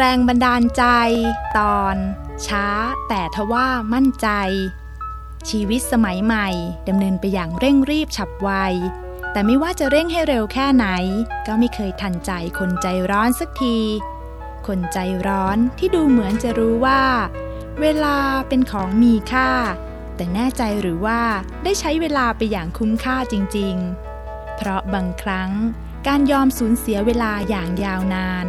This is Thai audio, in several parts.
แรงบันดาลใจ ตอน ช้า แต่ทว่ามั่นใจ ชีวิตสมัยใหม่ดำเนินไปอย่างเร่งรีบฉับไว แต่ไม่ว่าจะเร่งให้เร็วแค่ไหน ก็ไม่เคยทันใจคนใจร้อนสักที คนใจร้อนที่ดูเหมือนจะรู้ว่า เวลาเป็นของมีค่า แต่แน่ใจหรือว่าได้ใช้เวลาไปอย่างคุ้มค่าจริง ๆ เพราะบางครั้งการยอมสูญเสียเวลาอย่างยาวนาน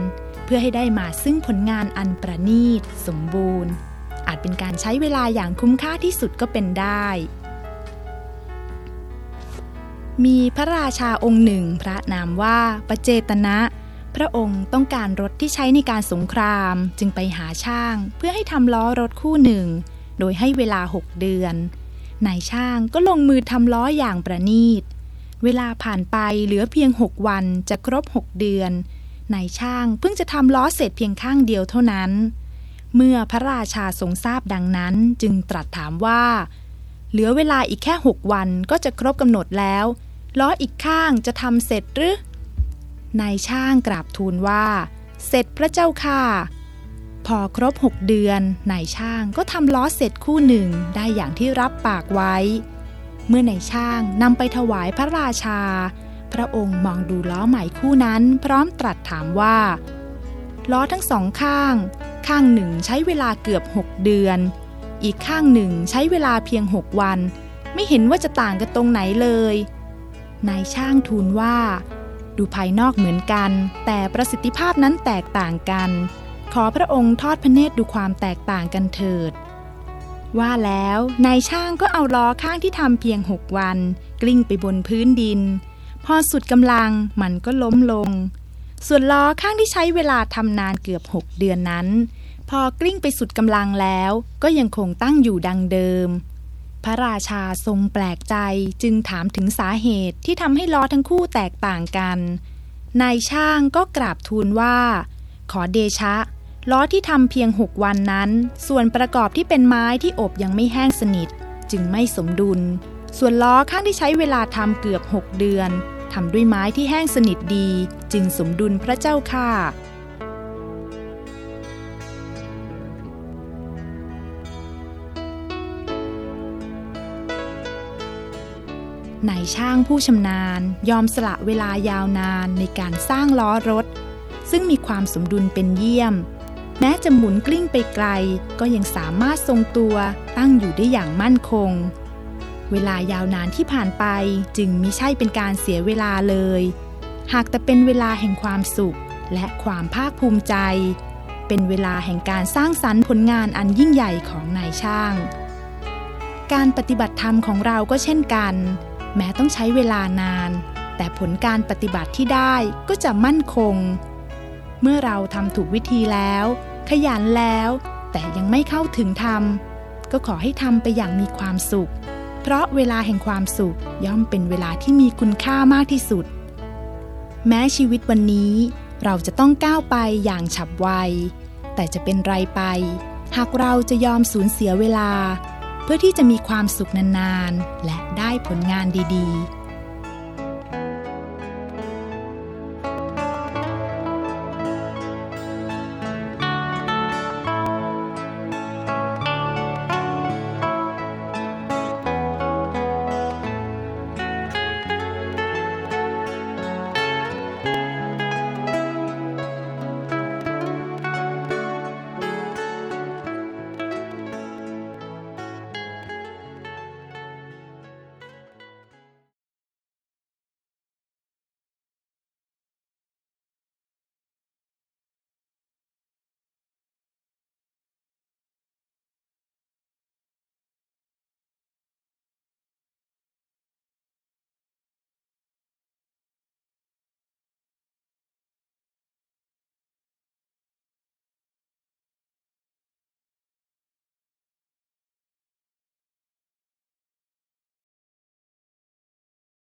พื่อให้ได้มาซึ่งผลงานอันประณีต สมบูรณ์ อาจเป็นการใช้เวลาอย่างคุ้มค่าที่สุดก็เป็นได้ มีพระราชาองค์หนึ่งพระนามว่าปเจตนะ พระองค์ต้องการรถที่ใช้ในการสงครามจึงไปหาช่าง เพื่อให้ทำล้อรถคู่หนึ่ง โดยให้เวลาหกเดือนนายช่างก็ลงมือทำล้ออย่างประณีต เวลาผ่านไปเหลือเพียงหกวันจะครบหกเดือน นายช่างเพิ่งจะทำล้อเสร็จเพียงข้างเดียวเท่านั้น เมื่อพระราชาทรงทราบดังนั้นจึงตรัสถามว่า เหลือเวลาอีกแค่หกวันก็จะครบกำหนดแล้ว ล้ออีกข้างจะทำเสร็จหรือนายช่างกราบทูลว่า เสร็จพระเจ้าค่ะ พอครบหกเดือนนายช่างก็ทำล้อเสร็จคู่หนึ่งได้อย่างที่รับปากไว้ เมื่อนายช่างนำไปถวายพระราชา พระองค์มองดูล้อใหม่คู่นั้นพร้อมตรัสถามว่า ล้อทั้งสองข้าง ข้างหนึ่งใช้เวลาเกือบหกเดือน อีกข้างหนึ่งใช้เวลาเพียงหกวัน ไม่เห็นว่าจะต่างกันตรงไหนเลยนายช่างทูลว่า ดูภายนอกเหมือนกัน แต่ประสิทธิภาพนั้นแตกต่างกัน ขอพระองค์ทอดพระเนตรดูความแตกต่างกันเถิด ว่าแล้วนายช่างก็เอาล้อข้างที่ทำเพียงหกวัน กลิ้งไปบนพื้นดิน พอสุดกำลังมันก็ล้มลง ส่วนล้อข้างที่ใช้เวลาทำนานเกือบหกเดือนนั้น พอกลิ้งไปสุดกำลังแล้วก็ยังคงตั้งอยู่ดังเดิม พระราชาทรงแปลกใจจึงถามถึงสาเหตุที่ทำให้ล้อทั้งคู่แตกต่างกัน นายช่างก็กราบทูลว่า ขอเดชะ ล้อที่ทำเพียงหกวันนั้น ส่วนประกอบที่เป็นไม้ที่อบยังไม่แห้งสนิท จึงไม่สมดุล ส่วนล้อข้างที่ใช้เวลาทำเกือบหกเดือนทำด้วยไม้ที่แห้งสนิทดี จึงสมดุลพระเจ้าค่ะนายช่างผู้ชำนาญยอมสละเวลายาวนานในการสร้างล้อรถ ซึ่งมีความสมดุลเป็นเยี่ยม แม้จะหมุนกลิ้งไปไกล ก็ยังสามารถทรงตัวตั้งอยู่ได้อย่างมั่นคง เวลายาวนานที่ผ่านไปจึงมิใช่เป็นการเสียเวลาเลย หากแต่เป็นเวลาแห่งความสุข และความภาคภูมิใจ เป็นเวลาแห่งการสร้างสรรค์ผลงานอันยิ่งใหญ่ของนายช่าง การปฏิบัติธรรมของเราก็เช่นกัน แม้ต้องใช้เวลานาน แต่ผลการปฏิบัติที่ได้ก็จะมั่นคง เมื่อเราทำถูกวิธีแล้ว ขยันแล้ว แต่ยังไม่เข้าถึงธรรมก็ขอให้ทำไปอย่างมีความสุข เพราะเวลาแห่งความสุขย่อมเป็นเวลาที่มีคุณค่ามากที่สุด แม้ชีวิตวันนี้เราจะต้องก้าวไปอย่างฉับไว แต่จะเป็นไรไป หากเราจะยอมสูญเสียเวลา เพื่อที่จะมีความสุขนานๆ และได้ผลงานดีๆ